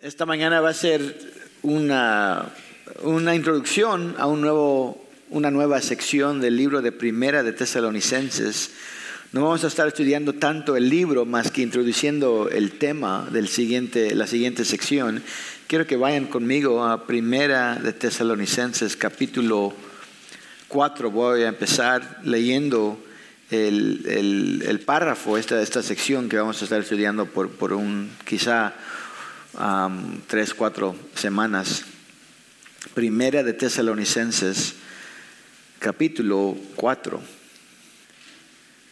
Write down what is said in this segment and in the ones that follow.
Esta mañana va a ser una, una introducción a un nuevo, una nueva sección del libro de Primera de Tesalonicenses. No vamos a estar estudiando tanto el libro más que introduciendo el tema de siguiente, la siguiente sección. Quiero que vayan conmigo a Primera de Tesalonicenses capítulo 4. Voy a empezar leyendo el, el, párrafo, esta, esta sección que vamos a estar estudiando por, por un quizá tres, cuatro semanas. Primera de Tesalonicenses, capítulo 4.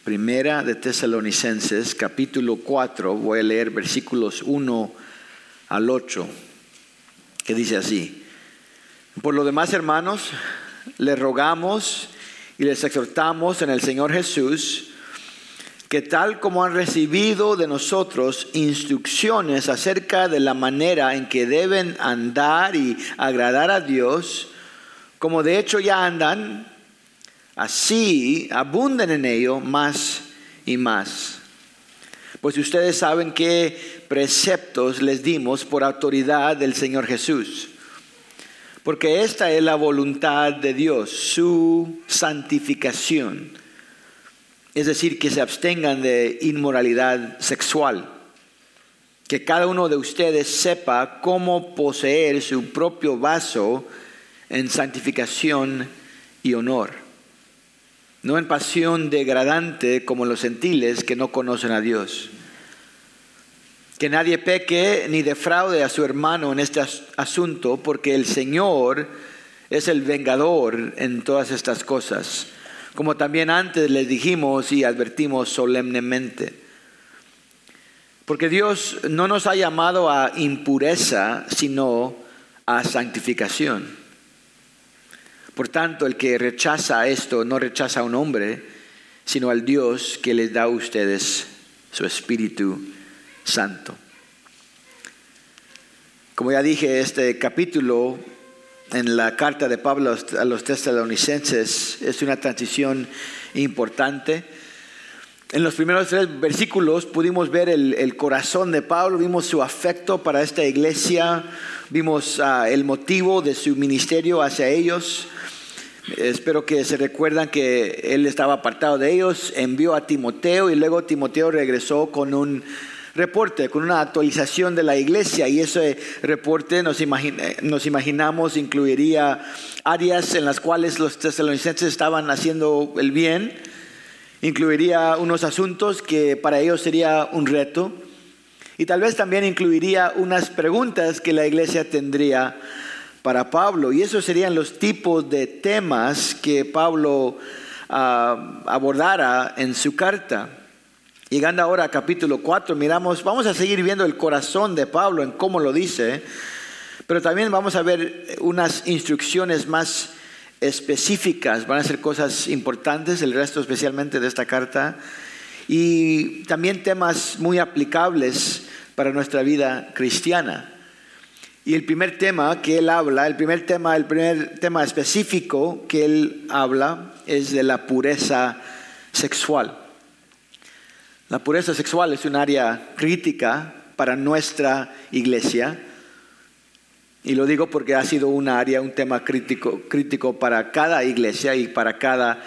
Primera de Tesalonicenses, capítulo 4, voy a leer versículos 1 al 8, que dice así. Por lo demás, hermanos, les rogamos y les exhortamos en el Señor Jesús, que tal como han recibido de nosotros instrucciones acerca de la manera en que deben andar y agradar a Dios, como de hecho ya andan, así abunden en ello más y más. Pues ustedes saben qué preceptos les dimos por autoridad del Señor Jesús. Porque esta es la voluntad de Dios, su santificación es decir, que se abstengan de inmoralidad sexual. Que cada uno de ustedes sepa cómo poseer su propio vaso en santificación y honor. No en pasión degradante como los gentiles que no conocen a Dios. Que nadie peque ni defraude a su hermano en este asunto, porque el Señor es el vengador en todas estas cosas como también antes les dijimos y advertimos solemnemente. Porque Dios no nos ha llamado a impureza, sino a santificación. Por tanto, el que rechaza esto no rechaza a un hombre, sino al Dios que les da a ustedes su Espíritu Santo. Como ya dije, este capítulo en la carta de Pablo a los tesalonicenses es una transición importante. En los primeros tres versículos pudimos ver el, corazón de Pablo, vimos su afecto para esta iglesia, vimos ah, el motivo de su ministerio hacia ellos. Espero que se recuerdan que él estaba apartado de ellos, envió a Timoteo y luego Timoteo regresó con un reporte, con una actualización de la iglesia y ese reporte nos, nos imaginamos incluiría áreas en las cuales los tesalonicenses estaban haciendo el bien, incluiría unos asuntos que para ellos sería un reto y tal vez también incluiría unas preguntas que la iglesia tendría para Pablo y esos serían los tipos de temas que Pablo ah, abordara en su carta. Llegando ahora a capítulo 4, miramos, vamos a seguir viendo el corazón de Pablo en cómo lo dice, pero también vamos a ver unas instrucciones más específicas, van a ser cosas importantes, el resto especialmente de esta carta, y también temas muy aplicables para nuestra vida cristiana. Y el primer tema que él habla, el primer tema, el primer tema específico que él habla es de la pureza sexual. La pureza sexual es un área crítica para nuestra iglesia. Y lo digo porque ha sido un área, un tema crítico, crítico para cada iglesia y para cada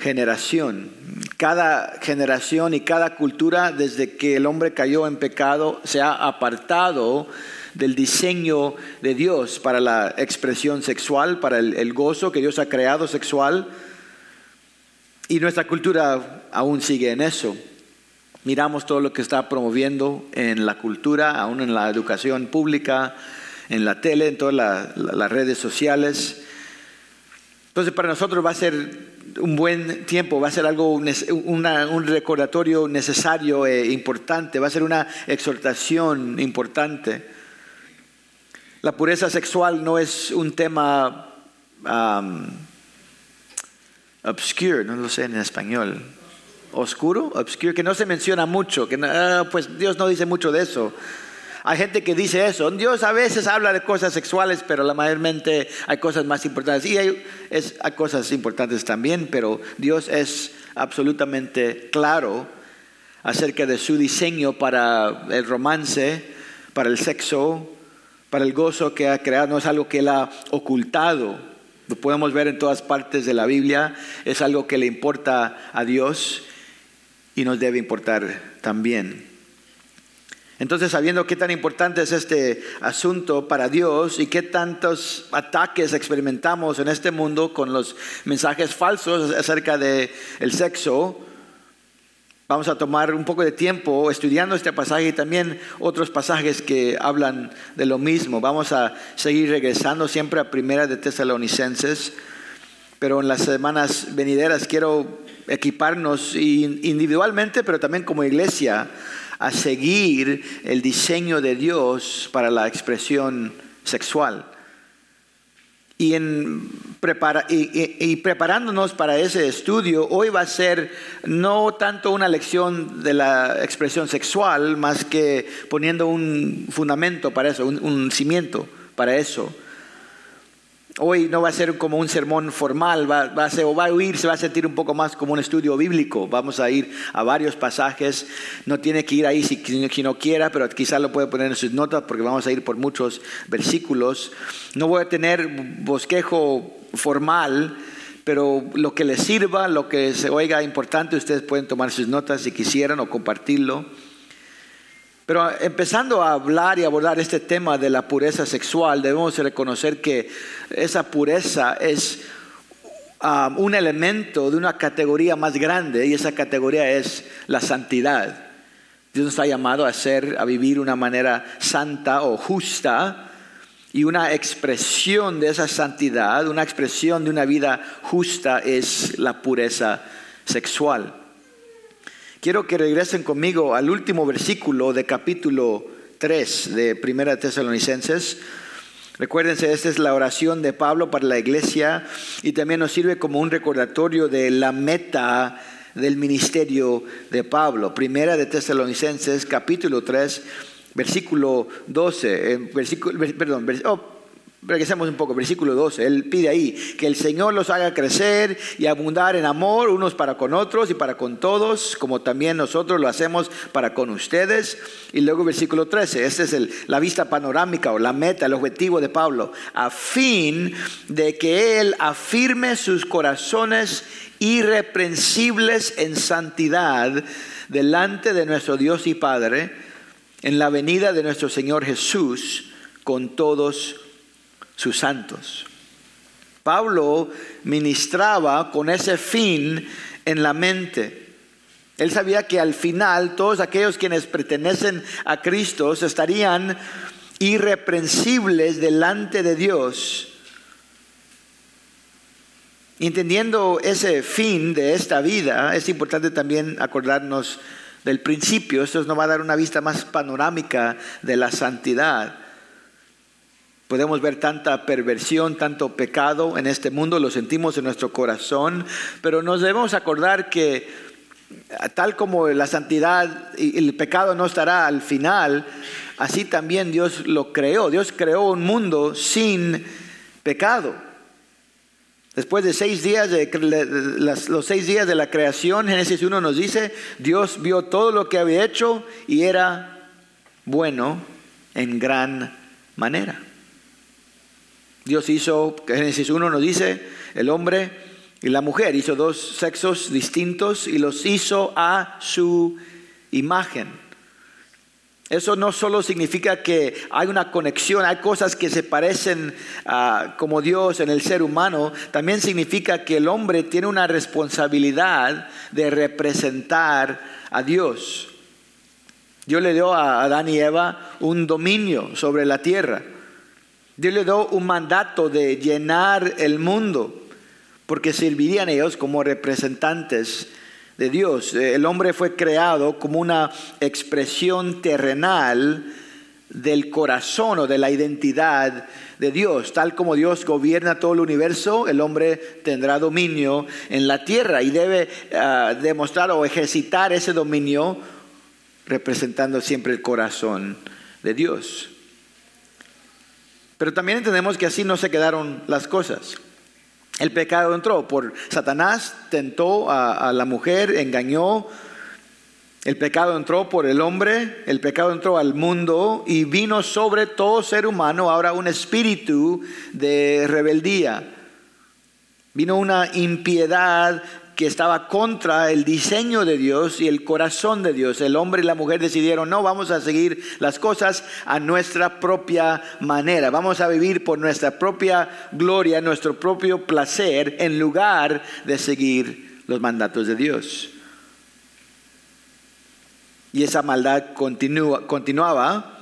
generación. Cada generación y cada cultura, desde que el hombre cayó en pecado, se ha apartado del diseño de Dios para la expresión sexual, para el, el gozo que Dios ha creado sexual. Y nuestra cultura aún sigue en eso miramos todo lo que está promoviendo en la cultura, aún en la educación pública, en la tele, en todas las redes sociales. Entonces para nosotros va a ser un buen tiempo, va a ser algo, un recordatorio necesario e importante, va a ser una exhortación importante. La pureza sexual no es un tema um, obscure, no lo sé en español oscuro, obscuro, que no se menciona mucho, que ah, pues Dios no dice mucho de eso. Hay gente que dice eso. Dios a veces habla de cosas sexuales, pero la mayormente hay cosas más importantes. Y hay, es, hay cosas importantes también, pero Dios es absolutamente claro acerca de su diseño para el romance, para el sexo, para el gozo que ha creado, no es algo que Él ha ocultado. Lo podemos ver en todas partes de la Biblia, es algo que le importa a Dios y nos debe importar también. Entonces, sabiendo qué tan importante es este asunto para Dios y qué tantos ataques experimentamos en este mundo con los mensajes falsos acerca del el sexo, vamos a tomar un poco de tiempo estudiando este pasaje y también otros pasajes que hablan de lo mismo. Vamos a seguir regresando siempre a Primera de Tesalonicenses, pero en las semanas venideras quiero equiparnos individualmente, pero también como iglesia a seguir el diseño de Dios para la expresión sexual. Y, en y, preparándonos para ese estudio, hoy va a ser no tanto una lección de la expresión sexual, más que poniendo un fundamento para eso, un cimiento para eso. Hoy no va a ser como un sermón formal, va, a ser, o va a oír, se va a sentir un poco más como un estudio bíblico. Vamos a ir a varios pasajes. No tiene que ir ahí si, si no quiera, pero quizás lo puede poner en sus notas porque vamos a ir por muchos versículos. No voy a tener bosquejo formal, pero lo que les sirva, lo que se oiga importante, ustedes pueden tomar sus notas si quisieran o compartirlo. Pero empezando a hablar y abordar este tema de la pureza sexual, debemos reconocer que esa pureza es um, un elemento de una categoría más grande y esa categoría es la santidad. Dios nos ha llamado a ser, a vivir una manera santa o justa y una expresión de esa santidad, una expresión de una vida justa es la pureza sexual. Quiero que regresen conmigo al último versículo de capítulo 3 de Primera Tesalonicenses. Recuérdense, esta es la oración de Pablo para la iglesia y también nos sirve como un recordatorio de la meta del ministerio de Pablo. Primera de Tesalonicenses, capítulo 3, versículo 12. Eh, versículo, perdón, oh, Regresemos un poco, versículo 12. Él pide ahí que el Señor los haga crecer y abundar en amor unos para con otros y para con todos, como también nosotros lo hacemos para con ustedes. Y luego versículo 13, esta es la vista panorámica o la meta, el objetivo de Pablo, a fin de que Él afirme sus corazones irreprensibles en santidad delante de nuestro Dios y Padre en la venida de nuestro Señor Jesús con todos sus santos. Pablo ministraba con ese fin en la mente. Él sabía que al final todos aquellos quienes pertenecen a Cristo estarían irreprensibles delante de Dios. Entendiendo ese fin de esta vida, es importante también acordarnos del principio. Esto nos va a dar una vista más panorámica de la santidad. Podemos ver tanta perversión, tanto pecado en este mundo, lo sentimos en nuestro corazón, pero nos debemos acordar que tal como la santidad y el pecado no estará al final, así también Dios lo creó. Dios creó un mundo sin pecado. Después de seis días, de, los seis días de la creación, Génesis 1 nos dice, Dios vio todo lo que había hecho y era bueno en gran manera. Dios hizo, Génesis 1 nos dice, el hombre y la mujer, hizo dos sexos distintos y los hizo a su imagen. Eso no solo significa que hay una conexión, hay cosas que se parecen como Dios en el ser humano, también significa que el hombre tiene una responsabilidad de representar a Dios. Dios le dio a Adán y Eva un dominio sobre la tierra. Dios le dio un mandato de llenar el mundo, porque servirían ellos como representantes de Dios. El hombre fue creado como una expresión terrenal del corazón o de la identidad de Dios. Tal como Dios gobierna todo el universo, el hombre tendrá dominio en la tierra y debe ah, demostrar o ejercitar ese dominio representando siempre el corazón de Dios. Pero también entendemos que así no se quedaron las cosas. El pecado entró por Satanás, tentó a, la mujer, engañó El pecado entró por el hombre, el pecado entró al mundo y vino sobre todo ser humano ahora un espíritu de rebeldía. Vino una impiedad que estaba contra el diseño de Dios y el corazón de Dios. El hombre y la mujer decidieron, no, vamos a seguir las cosas a nuestra propia manera, vamos a vivir por nuestra propia gloria, nuestro propio placer, en lugar de seguir los mandatos de Dios. Y esa maldad continuaba.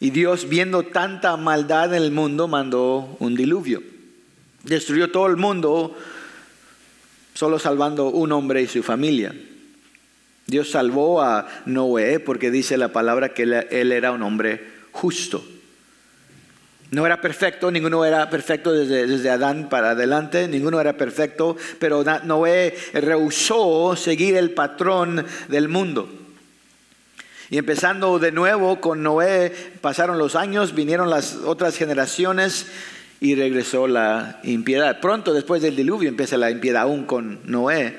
Y Dios, viendo tanta maldad en el mundo, mandó un diluvio. Destruyó todo el mundo, solo salvando un hombre y su familia. Dios salvó a Noé porque dice la palabra que él era un hombre justo. No era perfecto, ninguno era perfecto desde, desde, Adán para adelante, ninguno era perfecto, pero Noé rehusó seguir el patrón del mundo. Y empezando de nuevo con Noé, pasaron los años, vinieron las otras generaciones y regresó la impiedad. Pronto después del diluvio empieza la impiedad aún con Noé.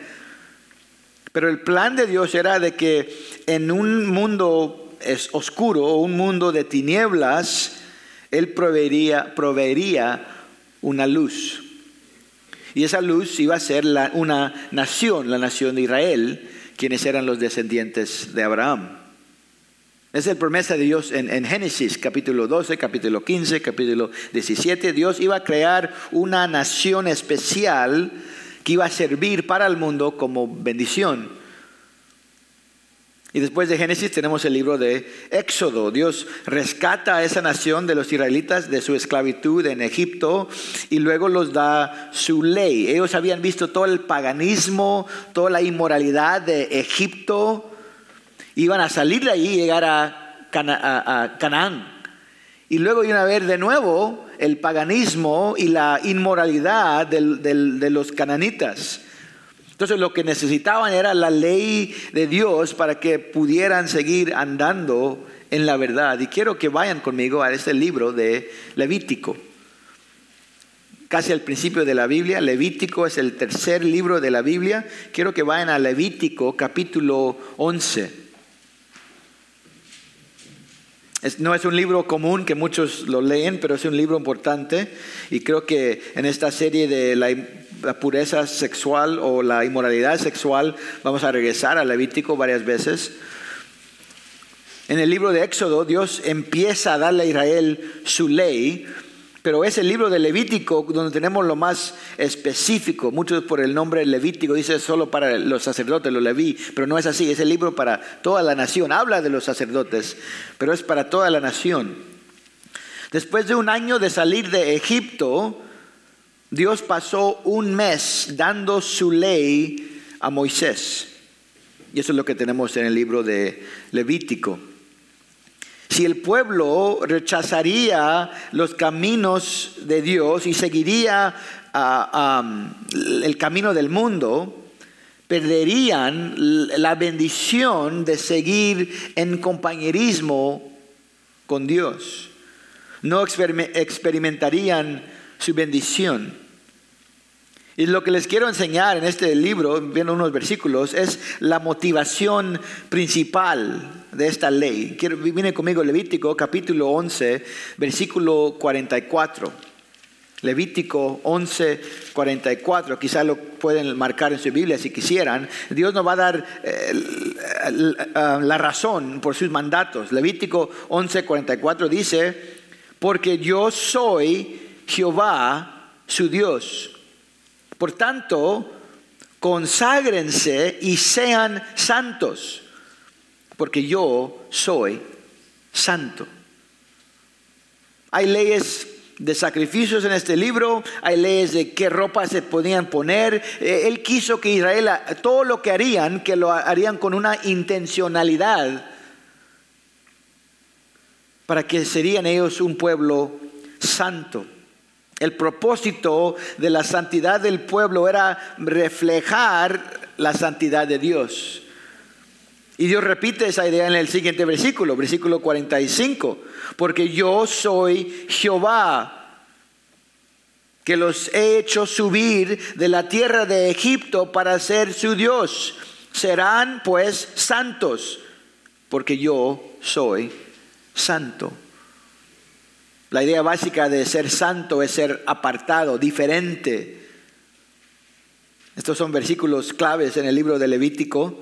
Pero el plan de Dios era de que en un mundo oscuro, un mundo de tinieblas, Él proveería, una luz. Y esa luz iba a ser una nación, la nación de Israel, quienes eran los descendientes de Abraham. Es la promesa de Dios en, Génesis capítulo 12, capítulo 15, capítulo 17. Dios iba a crear una nación especial que iba a servir para el mundo como bendición. Y después de Génesis tenemos el libro de Éxodo. Dios rescata a esa nación de los israelitas de su esclavitud en Egipto y luego los da su ley. Ellos habían visto todo el paganismo, toda la inmoralidad de Egipto iban a salir de allí y llegar a, Canaán. Y luego iban a ver de nuevo el paganismo y la inmoralidad de los cananitas. Entonces lo que necesitaban era la ley de Dios para que pudieran seguir andando en la verdad. Y quiero que vayan conmigo a este libro de Levítico. Casi al principio de la Biblia, Levítico es el tercer libro de la Biblia. Quiero que vayan a Levítico capítulo 11 no es un libro común que muchos lo leen, pero es un libro importante y creo que en esta serie de la, pureza sexual o la inmoralidad sexual vamos a regresar a Levítico varias veces. En el libro de Éxodo Dios empieza a darle a Israel su ley, pero es el libro de Levítico donde tenemos lo más específico. Muchos por el nombre Levítico dice solo para los sacerdotes, los leví, pero no es así. Es el libro para toda la nación. Habla de los sacerdotes, pero es para toda la nación. Después de un año de salir de Egipto, Dios pasó un mes dando su ley a Moisés. Y eso es lo que tenemos en el libro de Levítico si el pueblo rechazaría los caminos de Dios y seguiría el camino del mundo, perderían la bendición de seguir en compañerismo con Dios. No experimentarían su bendición. Y lo que les quiero enseñar en este libro, viendo unos versículos, es la motivación principal de esta ley. Quiero, viene conmigo Levítico capítulo 11, versículo 44. Levítico 11, 44, quizás lo pueden marcar en su Biblia si quisieran. Dios nos va a dar eh, la razón por sus mandatos. Levítico 11, 44 dice, porque yo soy Jehová su Dios por tanto, conságrense y sean santos, porque yo soy santo. Hay leyes de sacrificios en este libro, hay leyes de qué ropa se podían poner. Eh, él quiso que Israel, todo lo que harían, que lo harían con una intencionalidad, para que serían ellos un pueblo santo. El propósito de la santidad del pueblo era reflejar la santidad de Dios. Y Dios repite esa idea en el siguiente versículo, versículo 45, porque yo soy Jehová, que los he hecho subir de la tierra de Egipto para ser su Dios. serán pues santos, porque yo soy santo. La idea básica de ser santo es ser apartado, diferente. Estos son versículos claves en el libro de Levítico.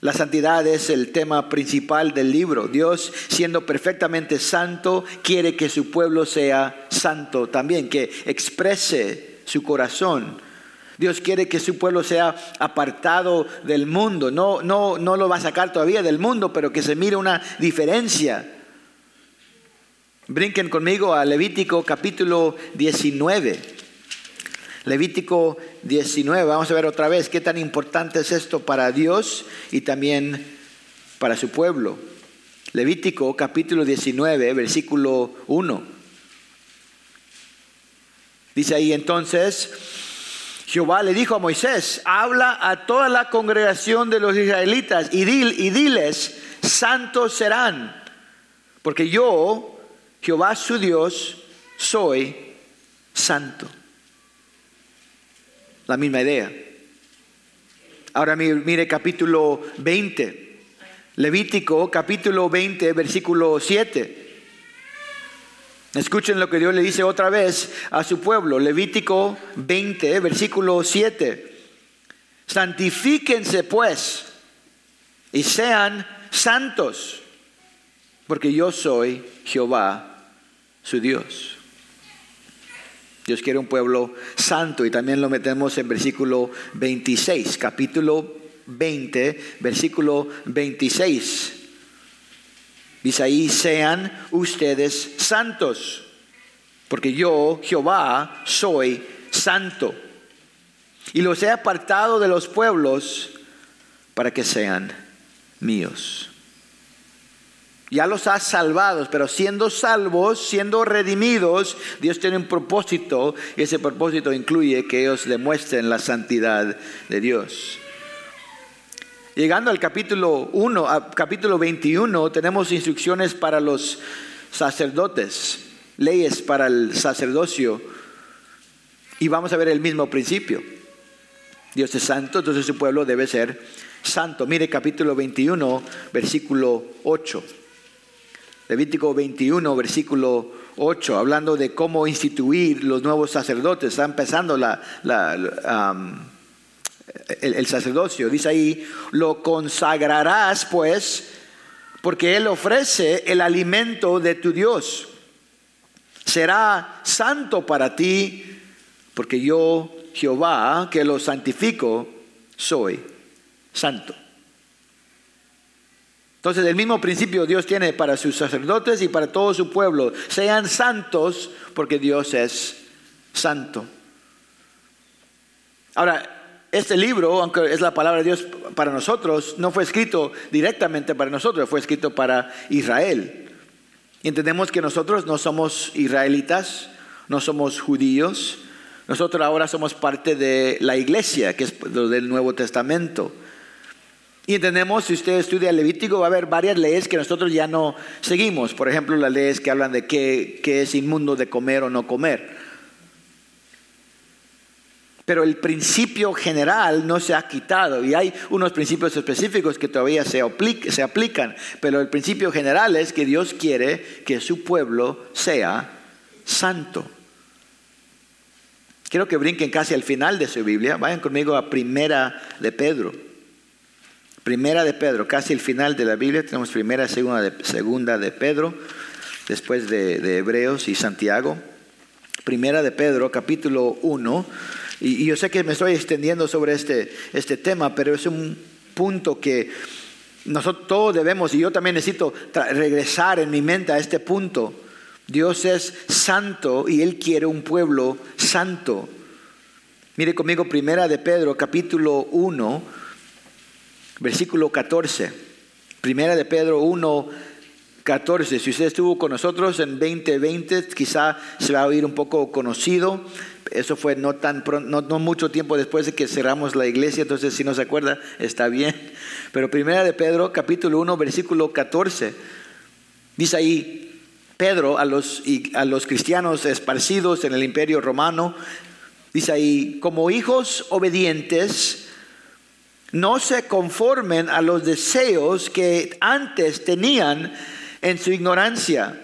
La santidad es el tema principal del libro. Dios, siendo perfectamente santo, quiere que su pueblo sea santo también, que exprese su corazón. Dios quiere que su pueblo sea apartado del mundo. No, no, no lo va a sacar todavía del mundo, pero que se mire una diferencia. Brinquen conmigo a Levítico capítulo 19. Levítico 19, vamos a ver otra vez qué tan importante es esto para Dios y también para su pueblo. Levítico capítulo 19, versículo 1. Dice ahí entonces, Jehová le dijo a Moisés, habla a toda la congregación de los israelitas y, diles, santos serán, porque yo Jehová su Dios, soy santo. La misma idea. Ahora mire capítulo 20. Levítico capítulo 20, versículo 7. Escuchen lo que Dios le dice otra vez a su pueblo. Levítico 20, versículo 7. Santifíquense pues y sean santos, porque yo soy Jehová su Dios. Dios quiere un pueblo santo y también lo metemos en versículo 26, capítulo 20, versículo 26. Dice ahí, sean ustedes santos, porque yo, Jehová, soy santo. Y los he apartado de los pueblos para que sean míos ya los ha salvados, pero siendo salvos, siendo redimidos, Dios tiene un propósito y ese propósito incluye que ellos demuestren la santidad de Dios. Llegando al capítulo 1, a capítulo 21, tenemos instrucciones para los sacerdotes, leyes para el sacerdocio y vamos a ver el mismo principio. Dios es santo, entonces su pueblo debe ser santo. Mire capítulo 21, versículo 8. Levítico 21, versículo 8, hablando de cómo instituir los nuevos sacerdotes. Está empezando el sacerdocio. Dice ahí, lo consagrarás pues, porque Él ofrece el alimento de tu Dios. Será santo para ti, porque yo, Jehová, que lo santifico, soy santo. Entonces el mismo principio Dios tiene para sus sacerdotes y para todo su pueblo. Sean santos porque Dios es santo. Ahora, este libro, aunque es la palabra de Dios para nosotros, no fue escrito directamente para nosotros, fue escrito para Israel. Y entendemos que nosotros no somos israelitas, no somos judíos, nosotros ahora somos parte de la iglesia, que es del Nuevo Testamento. Y entendemos, si usted estudia Levítico, va a haber varias leyes que nosotros ya no seguimos. Por ejemplo, las leyes que hablan de qué, es inmundo de comer o no comer. Pero el principio general no se ha quitado y hay unos principios específicos que todavía se, se aplican. Pero el principio general es que Dios quiere que su pueblo sea santo. Quiero que brinquen casi al final de su Biblia. Vayan conmigo a Primera de Pedro. Primera de Pedro, casi el final de la Biblia, tenemos primera, segunda de, segunda de Pedro, después de, Hebreos y Santiago. Primera de Pedro, capítulo 1. Y, yo sé que me estoy extendiendo sobre este, este tema, pero es un punto que nosotros todos debemos, y yo también necesito regresar en mi mente a este punto. Dios es santo y Él quiere un pueblo santo. Mire conmigo, primera de Pedro, capítulo 1 versículo 14. Primera de Pedro 1, 14. Si usted estuvo con nosotros en 2020, quizá se va a oír un poco conocido. Eso fue no, tan, no, no mucho tiempo después de que cerramos la iglesia, entonces si no se acuerda, está bien. Pero Primera de Pedro, capítulo 1, versículo 14, dice ahí, Pedro a los, a los cristianos esparcidos en el imperio romano, dice ahí, como hijos obedientes, No se conformen a los deseos que antes tenían en su ignorancia,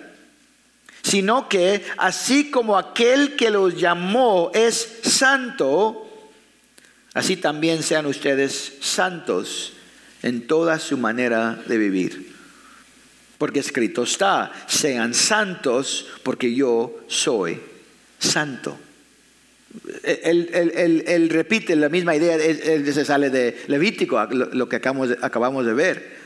sino que así como aquel que los llamó es santo, así también sean ustedes santos en toda su manera de vivir. Porque escrito está, sean santos porque yo soy santo. Él, repite la misma idea, él, se sale de Levítico, lo, que acabamos acabamos de ver.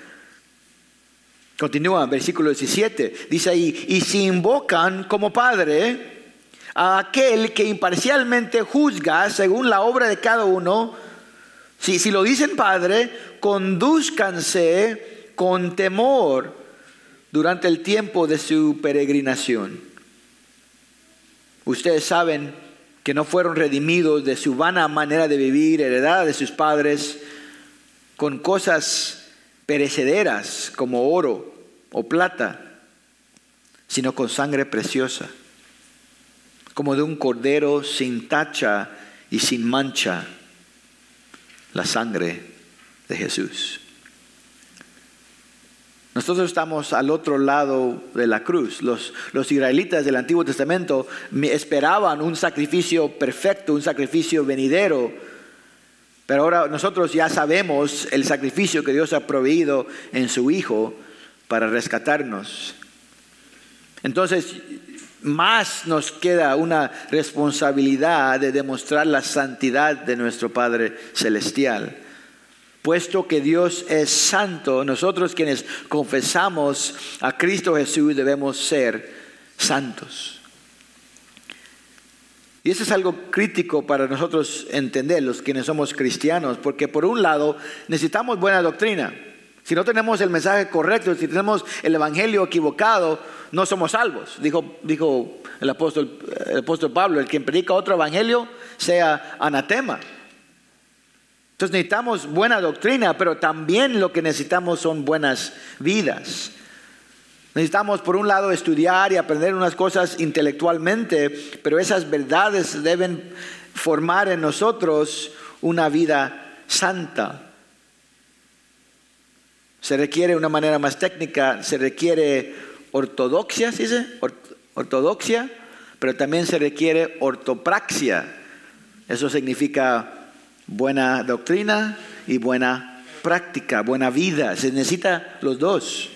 Continúa, versículo 17, dice ahí, y si invocan como Padre a aquel que imparcialmente juzga según la obra de cada uno, si, si lo dicen Padre, conduzcanse con temor durante el tiempo de su peregrinación. Ustedes saben que no fueron redimidos de su vana manera de vivir, heredada de sus padres, con cosas perecederas como oro o plata, sino con sangre preciosa, como de un cordero sin tacha y sin mancha, la sangre de Jesús. Nosotros estamos al otro lado de la cruz. Los, los, israelitas del Antiguo Testamento esperaban un sacrificio perfecto, un sacrificio venidero. Pero ahora nosotros ya sabemos el sacrificio que Dios ha proveído en su Hijo para rescatarnos. Entonces, más nos queda una responsabilidad de demostrar la santidad de nuestro Padre Celestial. Puesto que Dios es santo, nosotros quienes confesamos a Cristo Jesús debemos ser santos. Y eso es algo crítico para nosotros entender, los quienes somos cristianos, porque por un lado necesitamos buena doctrina. Si no tenemos el mensaje correcto, si tenemos el evangelio equivocado, no somos salvos. Dijo, dijo el, apóstol, el apóstol Pablo, el quien predica otro evangelio sea anatema. Entonces necesitamos buena doctrina, pero también lo que necesitamos son buenas vidas. Necesitamos, por un lado, estudiar y aprender unas cosas intelectualmente, pero esas verdades deben formar en nosotros una vida santa. Se requiere una manera más técnica, se requiere ortodoxia, ¿sí dice? Ortodoxia, pero también se requiere ortopraxia. Eso significa buena doctrina y buena práctica, buena vida. Se necesita los dos.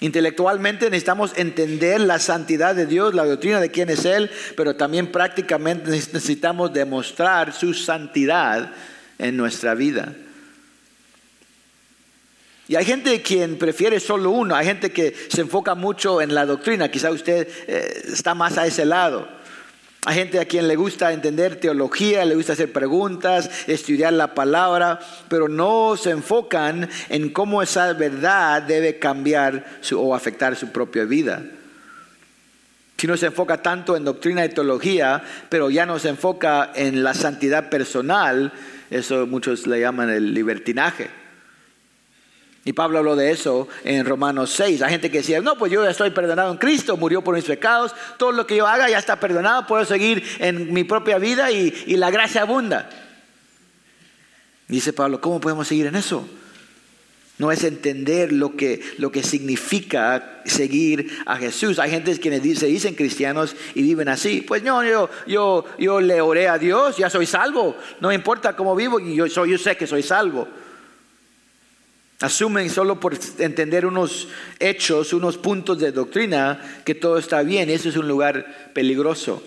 Intelectualmente necesitamos entender la santidad de Dios, la doctrina de quién es Él, pero también prácticamente necesitamos demostrar su santidad en nuestra vida. Y hay gente quien prefiere solo uno, hay gente que se enfoca mucho en la doctrina, quizá usted eh, está más a ese lado. Hay gente a quien le gusta entender teología, le gusta hacer preguntas, estudiar la palabra, pero no se enfocan en cómo esa verdad debe cambiar o afectar su propia vida. Si no se enfoca tanto en doctrina y teología, pero ya no se enfoca en la santidad personal, eso muchos le llaman el libertinaje. Y Pablo habló de eso en Romanos 6. Hay gente que decía, no, pues yo ya estoy perdonado en Cristo, murió por mis pecados, todo lo que yo haga ya está perdonado, puedo seguir en mi propia vida y, la gracia abunda. Dice Pablo, ¿cómo podemos seguir en eso? No es entender lo que, lo que significa seguir a Jesús. Hay gente que se dicen cristianos y viven así. Pues no, yo, yo, yo le oré a Dios, ya soy salvo. No importa cómo vivo, yo, soy, yo sé que soy salvo. Asumen solo por entender unos hechos, unos puntos de doctrina, que todo está bien. Eso es un lugar peligroso.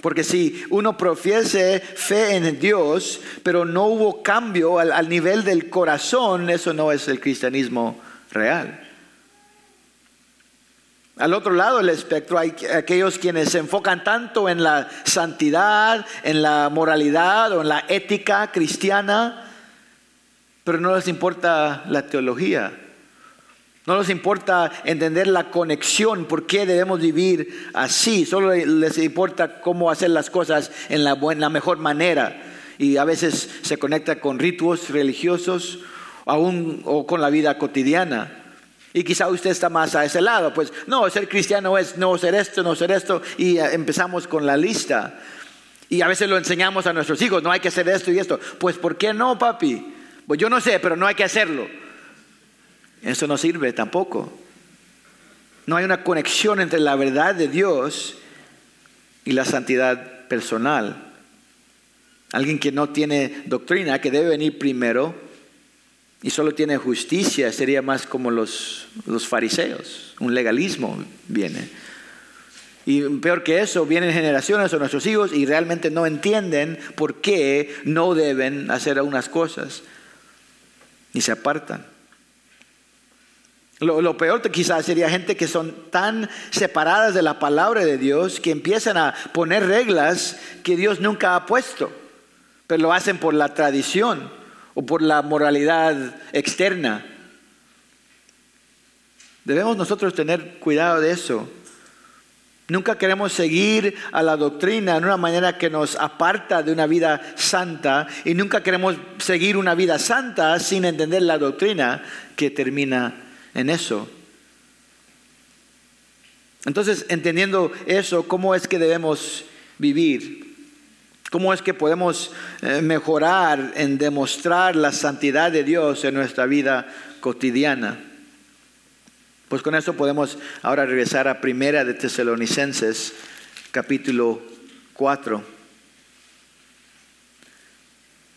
Porque si uno profiese fe en Dios, pero no hubo cambio al, al, nivel del corazón, eso no es el cristianismo real. Al otro lado del espectro hay aquellos quienes se enfocan tanto en la santidad, en la moralidad o en la ética cristiana, pero no les importa la teología. No les importa entender la conexión, por qué debemos vivir así. Solo les importa cómo hacer las cosas en la, la mejor manera. Y a veces se conecta con ritos religiosos aún, o con la vida cotidiana. Y quizá usted está más a ese lado. Pues no, ser cristiano es no ser esto, no ser esto. Y empezamos con la lista. Y a veces lo enseñamos a nuestros hijos, no hay que hacer esto y esto. Pues ¿por qué no, papi? Pues yo no sé, pero no hay que hacerlo. Eso no sirve tampoco. No hay una conexión entre la verdad de Dios y la santidad personal. Alguien que no tiene doctrina, que debe venir primero y solo tiene justicia, sería más como los, los fariseos. Un legalismo viene. Y peor que eso, vienen generaciones o nuestros hijos y realmente no entienden por qué no deben hacer algunas cosas. Y se apartan. Lo, peor quizás sería gente que son tan separadas de la palabra de Dios que empiezan a poner reglas que Dios nunca ha puesto, pero lo hacen por la tradición o por la moralidad externa. Debemos nosotros tener cuidado de eso. Nunca queremos seguir a la doctrina en una manera que nos aparta de una vida santa y nunca queremos seguir una vida santa sin entender la doctrina que termina en eso. Entonces, entendiendo eso, ¿cómo es que debemos vivir? ¿Cómo es que podemos eh, mejorar en demostrar la santidad de Dios en nuestra vida cotidiana? Pues con eso podemos ahora regresar a Primera de Tesalonicenses, capítulo 4.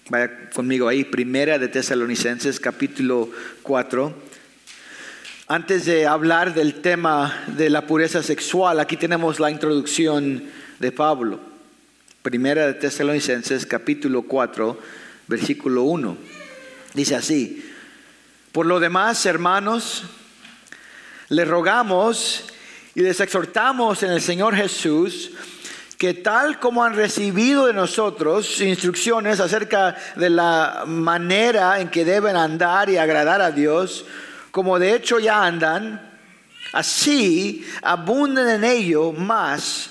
Vaya conmigo ahí, Primera de Tesalonicenses, capítulo 4. Antes de hablar del tema de la pureza sexual, aquí tenemos la introducción de Pablo. Primera de Tesalonicenses, capítulo 4, versículo 1. Dice así, por lo demás, hermanos, les rogamos y les exhortamos en el Señor Jesús que tal como han recibido de nosotros instrucciones acerca de la manera en que deben andar y agradar a Dios, como de hecho ya andan, así abunden en ello más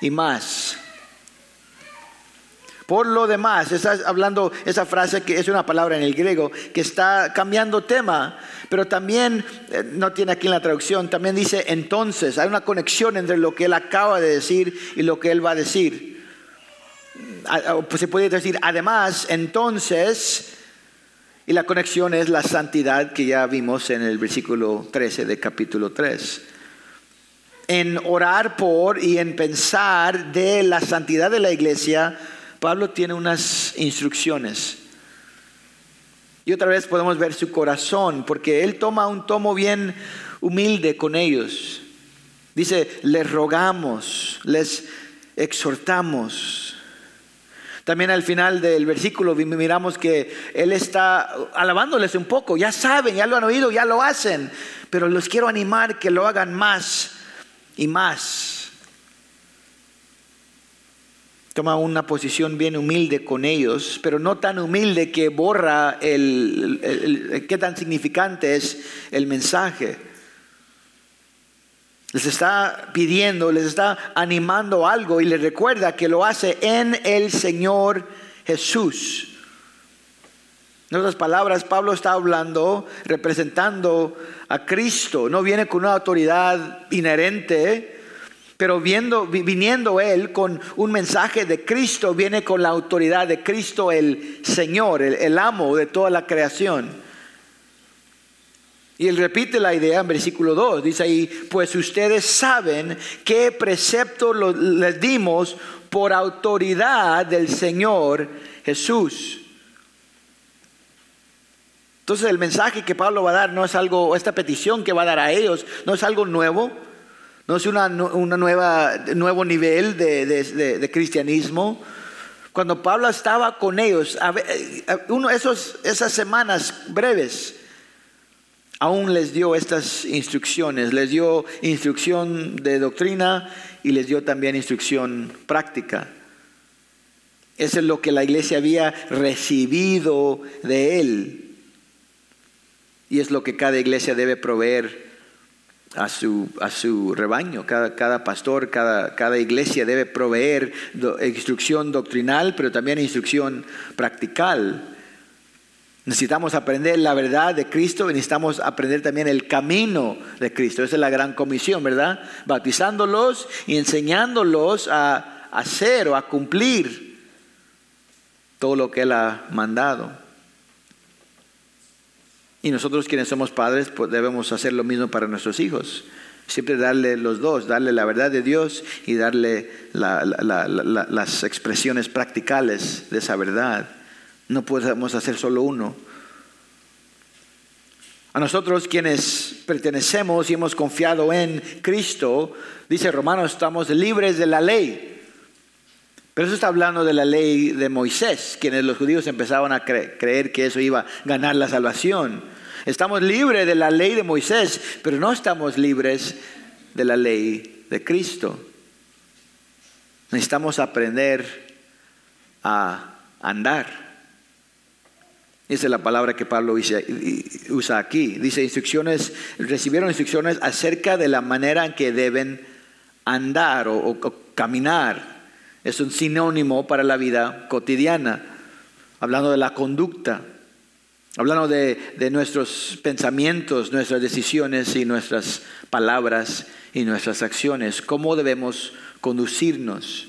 y más. Por lo demás, estás hablando esa frase que es una palabra en el griego que está cambiando tema, pero también, eh, no tiene aquí en la traducción, también dice entonces, hay una conexión entre lo que él acaba de decir y lo que él va a decir. Pues se puede decir, además, entonces, y la conexión es la santidad que ya vimos en el versículo 13 de capítulo 3 en orar por y en pensar de la santidad de la iglesia, Pablo tiene unas instrucciones. Y otra vez podemos ver su corazón, porque él toma un tomo bien humilde con ellos. Dice, les rogamos, les exhortamos. También al final del versículo miramos que Él está alabándoles un poco. Ya saben, ya lo han oído, ya lo hacen. Pero los quiero animar que lo hagan más y más toma una posición bien humilde con ellos, pero no tan humilde que borra el, qué tan significante es el mensaje. Les está pidiendo, les está animando algo y les recuerda que lo hace en el Señor Jesús. En otras palabras, Pablo está hablando representando a Cristo, no viene con una autoridad inherente, pero viendo, viniendo Él con un mensaje de Cristo, viene con la autoridad de Cristo, el Señor, el, amo de toda la creación. Y él repite la idea en versículo 2, dice ahí, pues ustedes saben qué precepto les dimos por autoridad del Señor Jesús. Entonces el mensaje que Pablo va a dar no es algo, esta petición que va a dar a ellos, no es algo nuevo, no es una, nueva, nuevo nivel de, cristianismo. Cuando Pablo estaba con ellos, uno esos, esas semanas breves, aún les dio estas instrucciones, les dio instrucción de doctrina y les dio también instrucción práctica. Eso es lo que la iglesia había recibido de él. Y es lo que cada iglesia debe proveer a su, a su rebaño. Cada, cada pastor, cada, cada, iglesia debe proveer instrucción doctrinal, pero también instrucción practical. Necesitamos aprender la verdad de Cristo y necesitamos aprender también el camino de Cristo. Esa es la gran comisión, ¿verdad? Bautizándolos y enseñándolos a, hacer o a cumplir todo lo que Él ha mandado. Y nosotros quienes somos padres pues debemos hacer lo mismo para nuestros hijos. Siempre darle los dos, darle la verdad de Dios y darle las expresiones practicales de esa verdad. No podemos hacer solo uno. A nosotros quienes pertenecemos y hemos confiado en Cristo, dice Romanos, estamos libres de la ley. Pero eso está hablando de la ley de Moisés, quienes los judíos empezaban a creer que eso iba a ganar la salvación. Estamos libres de la ley de Moisés, pero no estamos libres de la ley de Cristo. Necesitamos aprender a andar esa es la palabra que Pablo usa aquí. Dice instrucciones, recibieron instrucciones acerca de la manera en que deben andar o, caminar. Es un sinónimo para la vida cotidiana, hablando de la conducta, hablando de, de nuestros pensamientos, nuestras decisiones y nuestras palabras y nuestras acciones, cómo debemos conducirnos.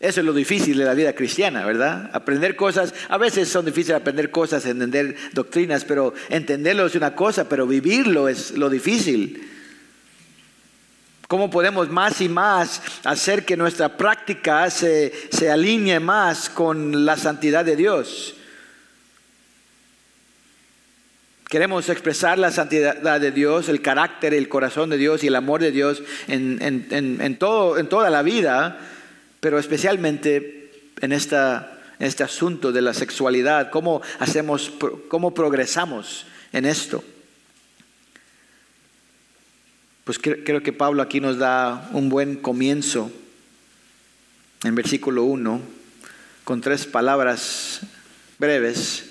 Eso es lo difícil de la vida cristiana, ¿verdad? Aprender cosas, a veces son difíciles aprender cosas, entender doctrinas, pero entenderlo es una cosa, pero vivirlo es lo difícil. ¿Cómo podemos más y más hacer que nuestra práctica se, se alinee más con la santidad de Dios? Queremos expresar la santidad de Dios, el carácter, el corazón de Dios y el amor de Dios en, en en toda la vida pero especialmente en, este asunto de la sexualidad, cómo hacemos, cómo progresamos en esto. Pues creo que Pablo aquí nos da un buen comienzo en versículo 1, con tres palabras breves.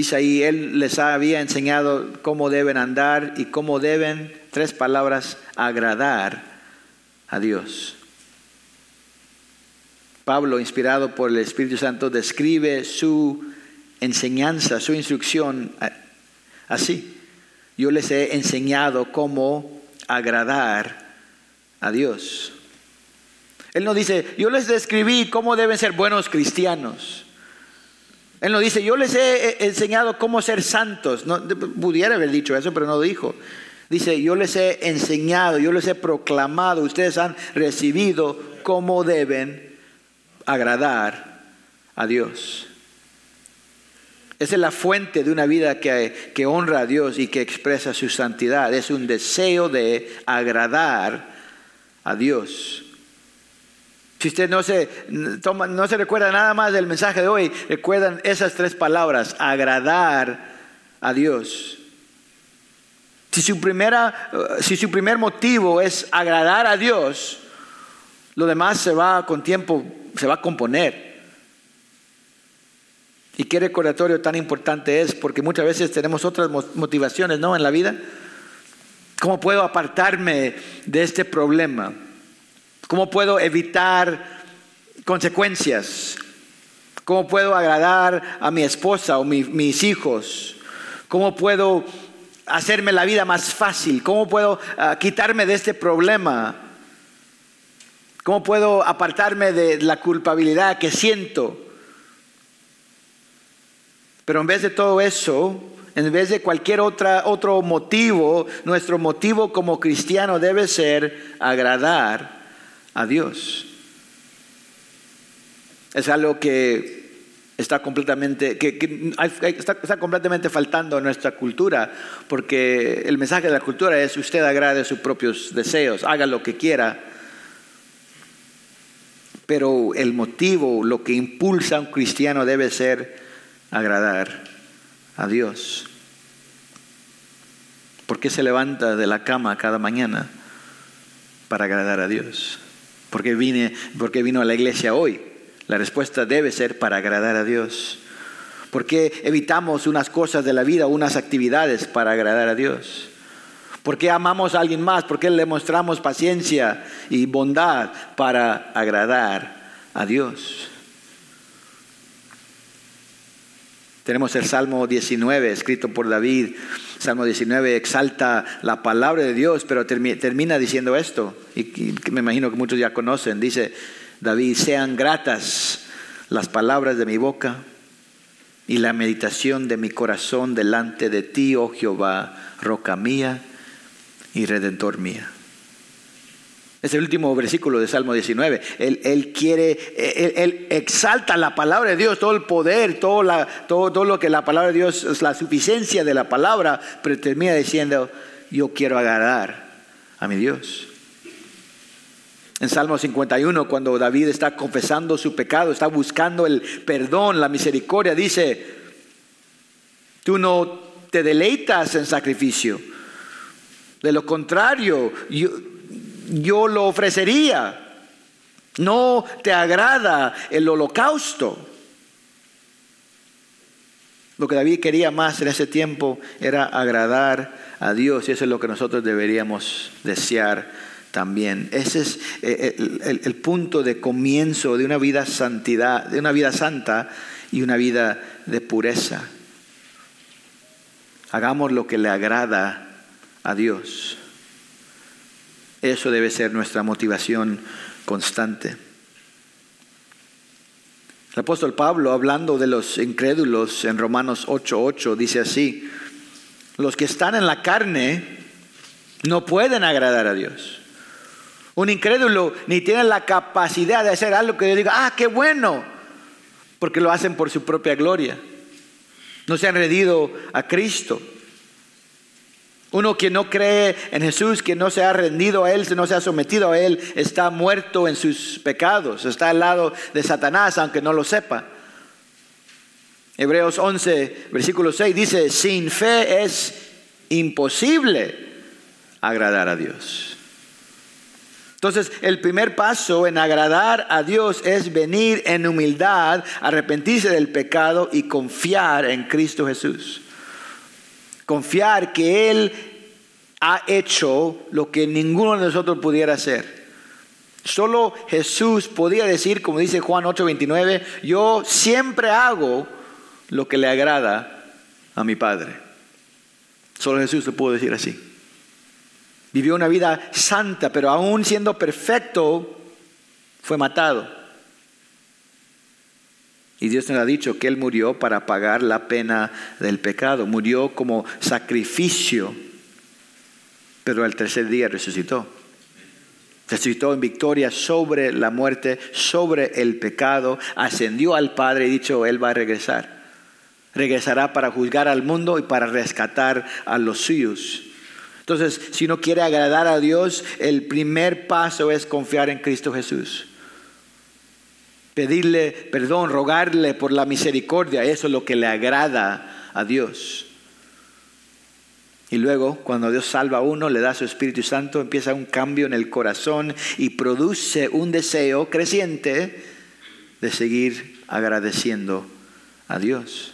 Dice ahí, Él les había enseñado cómo deben andar y cómo deben, tres palabras, agradar a Dios. Pablo, inspirado por el Espíritu Santo, describe su enseñanza, su instrucción así. Yo les he enseñado cómo agradar a Dios. Él no dice, yo les describí cómo deben ser buenos cristianos. Él no dice, yo les he enseñado cómo ser santos. No, pudiera haber dicho eso, pero no dijo. Dice, yo les he enseñado, yo les he proclamado, ustedes han recibido cómo deben agradar a Dios. Esa es la fuente de una vida que, honra a Dios y que expresa su santidad. Es un deseo de agradar a Dios. Si usted no se, toma, no se recuerda nada más del mensaje de hoy, recuerdan esas tres palabras, agradar a Dios. Si su, primera, si su primer motivo es agradar a Dios, lo demás se va con tiempo se va a componer. ¿Y qué recordatorio tan importante es? Porque muchas veces tenemos otras motivaciones, ¿no? En la vida. ¿Cómo puedo apartarme de este problema? ¿Cómo puedo evitar consecuencias? ¿Cómo puedo agradar a mi esposa o mis hijos? ¿Cómo puedo hacerme la vida más fácil? ¿Cómo puedo ah, quitarme de este problema? ¿Cómo puedo apartarme de la culpabilidad que siento? Pero en vez de todo eso, en vez de cualquier otra, otro motivo, nuestro motivo como cristiano debe ser agradar a Dios. Es algo que está completamente, que, está, completamente faltando en nuestra cultura, porque el mensaje de la cultura es usted agrade sus propios deseos, haga lo que quiera pero el motivo, lo que impulsa a un cristiano debe ser agradar a Dios. ¿Por qué se levanta de la cama cada mañana? Para agradar a Dios. ¿Por qué, vine, ¿Por qué vino a la iglesia hoy? La respuesta debe ser para agradar a Dios. ¿Por qué evitamos unas cosas de la vida, unas actividades para agradar a Dios? ¿Por qué amamos a alguien más? ¿Por qué le mostramos paciencia y bondad para agradar a Dios? Tenemos el Salmo 19 escrito por David Salmo 19 exalta la palabra de Dios, pero termina diciendo esto, y me imagino que muchos ya conocen. Dice David, sean gratas las palabras de mi boca y la meditación de mi corazón delante de ti, oh Jehová, roca mía y redentor mía. Es el último versículo de Salmo 19. Él, quiere, él, exalta la palabra de Dios, todo el poder, todo, todo, lo que la palabra de Dios es la suficiencia de la palabra, pero termina diciendo, yo quiero agradar a mi Dios. En Salmo 51, cuando David está confesando su pecado, está buscando el perdón, la misericordia, dice, tú no te deleitas en sacrificio. De lo contrario, yo, yo lo ofrecería. No te agrada el holocausto. Lo que David quería más en ese tiempo era agradar a Dios y eso es lo que nosotros deberíamos desear también. Ese es eh, el, el, punto de comienzo de una vida santidad, de una vida santa y una vida de pureza. Hagamos lo que le agrada a Dios. Eso debe ser nuestra motivación constante. El apóstol Pablo, hablando de los incrédulos en Romanos 8:8, dice así, los que están en la carne no pueden agradar a Dios. Un incrédulo ni tiene la capacidad de hacer algo que yo diga, ah, qué bueno, porque lo hacen por su propia gloria. No se han rendido a Cristo. Uno que no cree en Jesús, que no se ha rendido a Él, que no se ha sometido a Él, está muerto en sus pecados, está al lado de Satanás, aunque no lo sepa. Hebreos 11, versículo 6 dice, sin fe es imposible agradar a Dios. Entonces, el primer paso en agradar a Dios es venir en humildad, arrepentirse del pecado y confiar en Cristo Jesús. Confiar que Él ha hecho lo que ninguno de nosotros pudiera hacer. Solo Jesús podía decir, como dice Juan 8:29, yo siempre hago lo que le agrada a mi Padre. Solo Jesús lo pudo decir así. Vivió una vida santa, pero aún siendo perfecto, fue matado. Y Dios nos ha dicho que Él murió para pagar la pena del pecado. Murió como sacrificio, pero al tercer día resucitó. Resucitó en victoria sobre la muerte, sobre el pecado. Ascendió al Padre y dicho, Él va a regresar. Regresará para juzgar al mundo y para rescatar a los suyos. Entonces, si uno quiere agradar a Dios, el primer paso es confiar en Cristo Jesús pedirle perdón, rogarle por la misericordia, eso es lo que le agrada a Dios. Y luego, cuando Dios salva a uno, le da su Espíritu Santo, empieza un cambio en el corazón y produce un deseo creciente de seguir agradeciendo a Dios.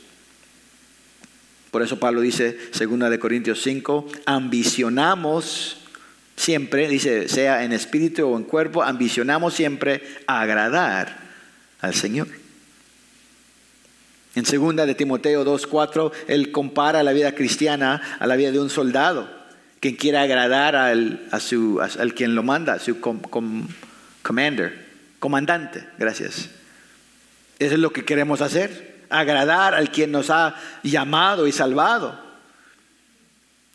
Por eso Pablo dice, segunda de Corintios 5, ambicionamos siempre, dice, sea en espíritu o en cuerpo, ambicionamos siempre agradar al Señor. En segunda de Timoteo 2.4, él compara la vida cristiana a la vida de un soldado, que quiere agradar al, a su, al quien lo manda, su commander, comandante, gracias. Eso es lo que queremos hacer, agradar al quien nos ha llamado y salvado.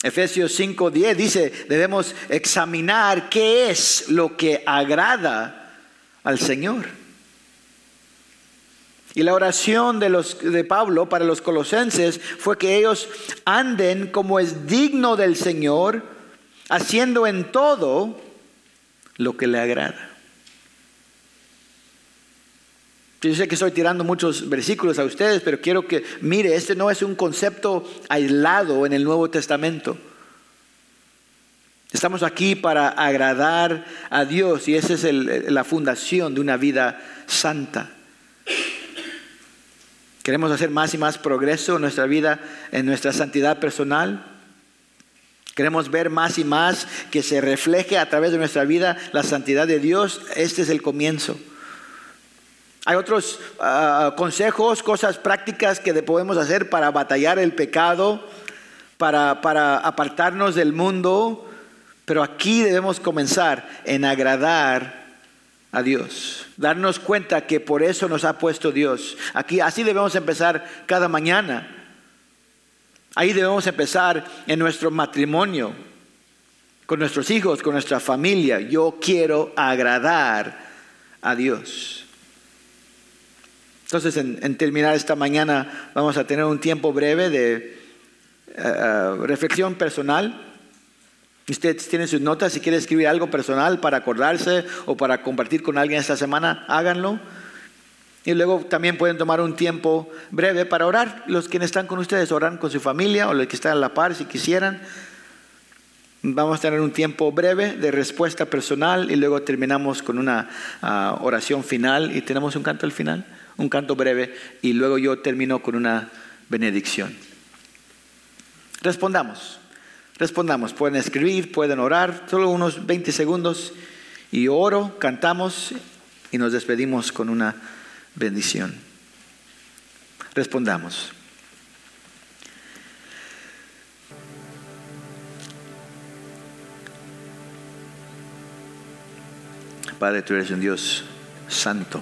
Efesios 5.10 dice, debemos examinar qué es lo que agrada al Señor. Y la oración de, los, de Pablo para los colosenses fue que ellos anden como es digno del Señor, haciendo en todo lo que le agrada. Yo sé que estoy tirando muchos versículos a ustedes, pero quiero que mire, este no es un concepto aislado en el Nuevo Testamento. Estamos aquí para agradar a Dios y esa es la fundación de una vida santa. Queremos hacer más y más progreso en nuestra vida, en nuestra santidad personal. Queremos ver más y más que se refleje a través de nuestra vida la santidad de Dios. Este es el comienzo. Hay otros ah, consejos, cosas prácticas que podemos hacer para batallar el pecado, para, para apartarnos del mundo, pero aquí debemos comenzar en agradar a Dios, darnos cuenta que por eso nos ha puesto Dios. Aquí así debemos empezar cada mañana. Ahí debemos empezar en nuestro matrimonio, con nuestros hijos, con nuestra familia. Yo quiero agradar a Dios. Entonces, en, terminar esta mañana, vamos a tener un tiempo breve de eh, eh, reflexión personal. Usted tiene sus notas, si quiere escribir algo personal para acordarse o para compartir con alguien esta semana, háganlo. Y luego también pueden tomar un tiempo breve para orar. Los que están con ustedes, oran con su familia o los que están a la par si quisieran. Vamos a tener un tiempo breve de respuesta personal y luego terminamos con una ah, oración final y tenemos un canto al final un canto breve y luego yo termino con una benedicción. Respondamos, respondamos, pueden escribir, pueden orar, solo unos 20 segundos y oro, cantamos y nos despedimos con una bendición. Respondamos. Padre, tú eres un Dios santo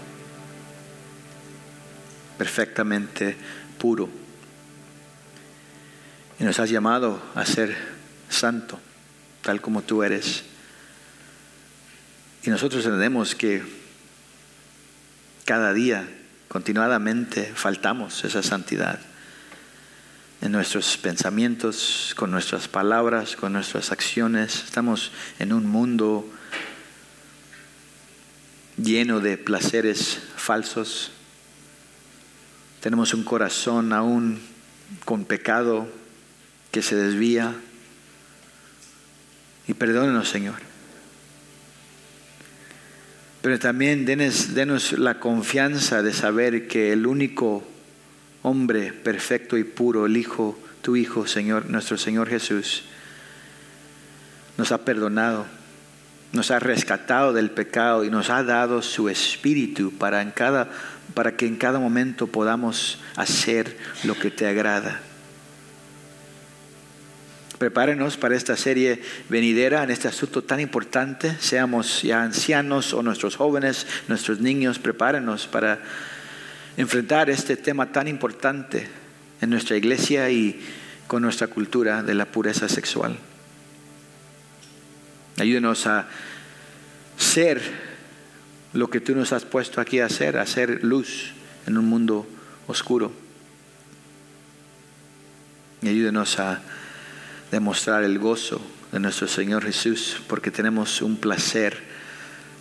perfectamente puro. Y nos has llamado a ser santo, tal como tú eres. Y nosotros entendemos que cada día, continuadamente, faltamos esa santidad en nuestros pensamientos, con nuestras palabras, con nuestras acciones. Estamos en un mundo lleno de placeres falsos, tenemos un corazón aún con pecado que se desvía. Y perdónenos, Señor. Pero también denos, la confianza de saber que el único hombre perfecto y puro, el Hijo, tu Hijo, Señor, nuestro Señor Jesús, nos ha perdonado, nos ha rescatado del pecado y nos ha dado su espíritu para que en cada momento podamos hacer lo que te agrada. Prepárenos para esta serie venidera en este asunto tan importante, seamos ya ancianos o nuestros jóvenes, nuestros niños, prepárenos para enfrentar este tema tan importante en nuestra iglesia y con nuestra cultura de la pureza sexual. Ayúdenos a ser lo que tú nos has puesto aquí a hacer, hacer luz en un mundo oscuro. Y ayúdenos a demostrar el gozo de nuestro Señor Jesús, porque tenemos un placer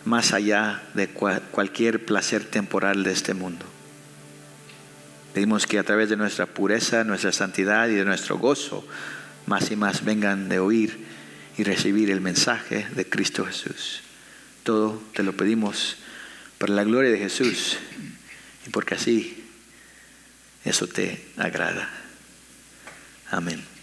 más allá de cualquier placer temporal de este mundo. Pedimos que a través de nuestra pureza, nuestra santidad y de nuestro gozo, más y más vengan de oír y recibir el mensaje de Cristo Jesús. Todo te lo pedimos para la gloria de Jesús y porque así eso te agrada. Amén.